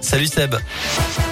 Salut Seb.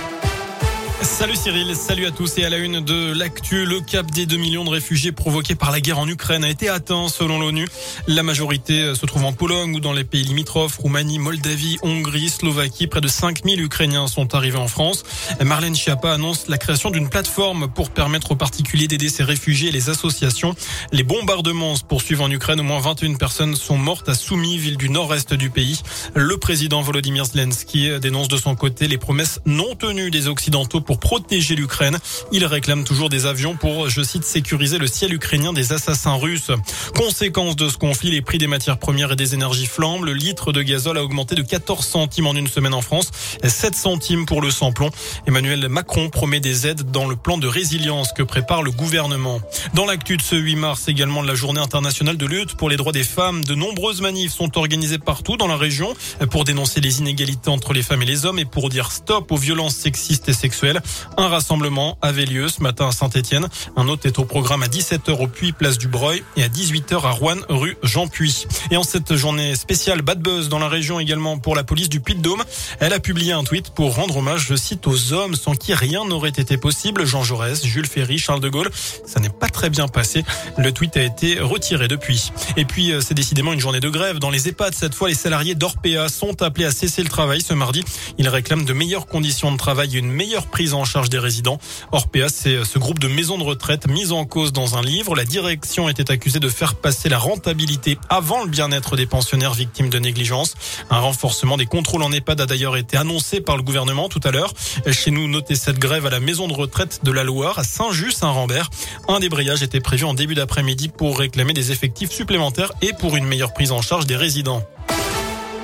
Salut Cyril, salut à tous et à la une de l'actu. Le cap des 2 millions de réfugiés provoqués par la guerre en Ukraine a été atteint selon l'ONU. La majorité se trouve en Pologne ou dans les pays limitrophes, Roumanie, Moldavie, Hongrie, Slovaquie. Près de 5000 Ukrainiens sont arrivés en France. Marlène Schiappa annonce la création d'une plateforme pour permettre aux particuliers d'aider ces réfugiés et les associations. Les bombardements se poursuivent en Ukraine. Au moins 21 personnes sont mortes à Soumy, ville du nord-est du pays. Le président Volodymyr Zelensky dénonce de son côté les promesses non tenues des Occidentaux pour protéger l'Ukraine. Il réclame toujours des avions pour, je cite, sécuriser le ciel ukrainien des assassins russes. Conséquence de ce conflit, les prix des matières premières et des énergies flambent. Le litre de gazole a augmenté de 14 centimes en une semaine en France, 7 centimes pour le samplon. Emmanuel Macron promet des aides dans le plan de résilience que prépare le gouvernement. Dans l'actu de ce 8 mars, également de la journée internationale de lutte pour les droits des femmes, de nombreuses manifs sont organisées partout dans la région pour dénoncer les inégalités entre les femmes et les hommes et pour dire stop aux violences sexistes et sexuelles. Un rassemblement avait lieu ce matin à Saint-Etienne. Un autre est au programme à 17h au Puy, place du Breuil et à 18h à Rouen, rue Jean Puy. Et en cette journée spéciale Bad Buzz dans la région également pour la police du Puy-de-Dôme, elle a publié un tweet pour rendre hommage, je cite, aux hommes sans qui rien n'aurait été possible. Jean Jaurès, Jules Ferry, Charles de Gaulle. Ça n'est pas très bien passé. Le tweet a été retiré depuis. Et puis, euh, c'est décidément une journée de grève. Dans les EHPAD, cette fois, les salariés d'Orpea sont appelés à cesser le travail ce mardi. Ils réclament de meilleures conditions de travail et une meilleure prise en charge des résidents. Orpea, c'est ce groupe de maisons de retraite mis en cause dans un livre. La direction était accusée de faire passer la rentabilité avant le bien-être des pensionnaires victimes de négligence. Un renforcement des contrôles en EHPAD a d'ailleurs été annoncé par le gouvernement tout à l'heure. Chez nous, notez cette grève à la maison de retraite de la Loire à Saint-Just-Saint-Rambert. Un débrayage était prévu en début d'après-midi pour réclamer des effectifs supplémentaires et pour une meilleure prise en charge des résidents.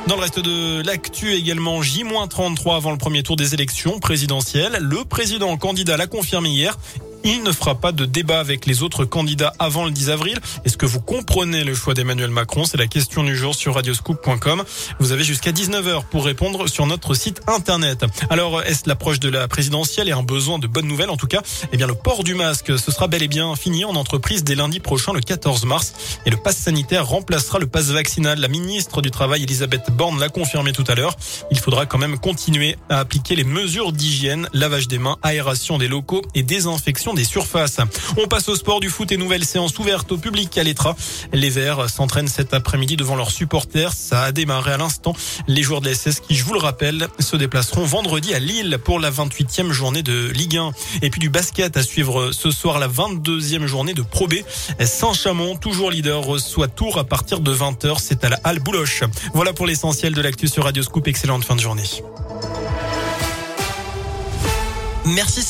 Dans le reste de l'actu également, J-33 avant le premier tour des élections présidentielles. Le président candidat l'a confirmé hier. Il ne fera pas de débat avec les autres candidats avant le 10 avril. Est-ce que vous comprenez le choix d'Emmanuel Macron? C'est la question du jour sur radioscoop.com. Vous avez jusqu'à 19h pour répondre sur notre site internet. Alors, est-ce l'approche de la présidentielle et un besoin de bonnes nouvelles? En tout cas, eh bien, le port du masque, ce sera bel et bien fini en entreprise dès lundi prochain, le 14 mars. Et le pass sanitaire remplacera le pass vaccinal. La ministre du Travail, Elisabeth Borne, l'a confirmé tout à l'heure. Il faudra quand même continuer à appliquer les mesures d'hygiène, lavage des mains, aération des locaux et désinfection des surfaces. On passe au sport du foot et nouvelle séance ouverte au public à l'Etra. Les Verts s'entraînent cet après-midi devant leurs supporters. Ça a démarré à l'instant. Les joueurs de la SS qui, je vous le rappelle, se déplaceront vendredi à Lille pour la 28e journée de Ligue 1. Et puis du basket à suivre ce soir la 22e journée de Pro B. Saint-Chamond, toujours leader, reçoit Tours à partir de 20h. C'est à la Halle Bouloche. Voilà pour l'essentiel de l'actu sur Radio Scoop. Excellente fin de journée. Merci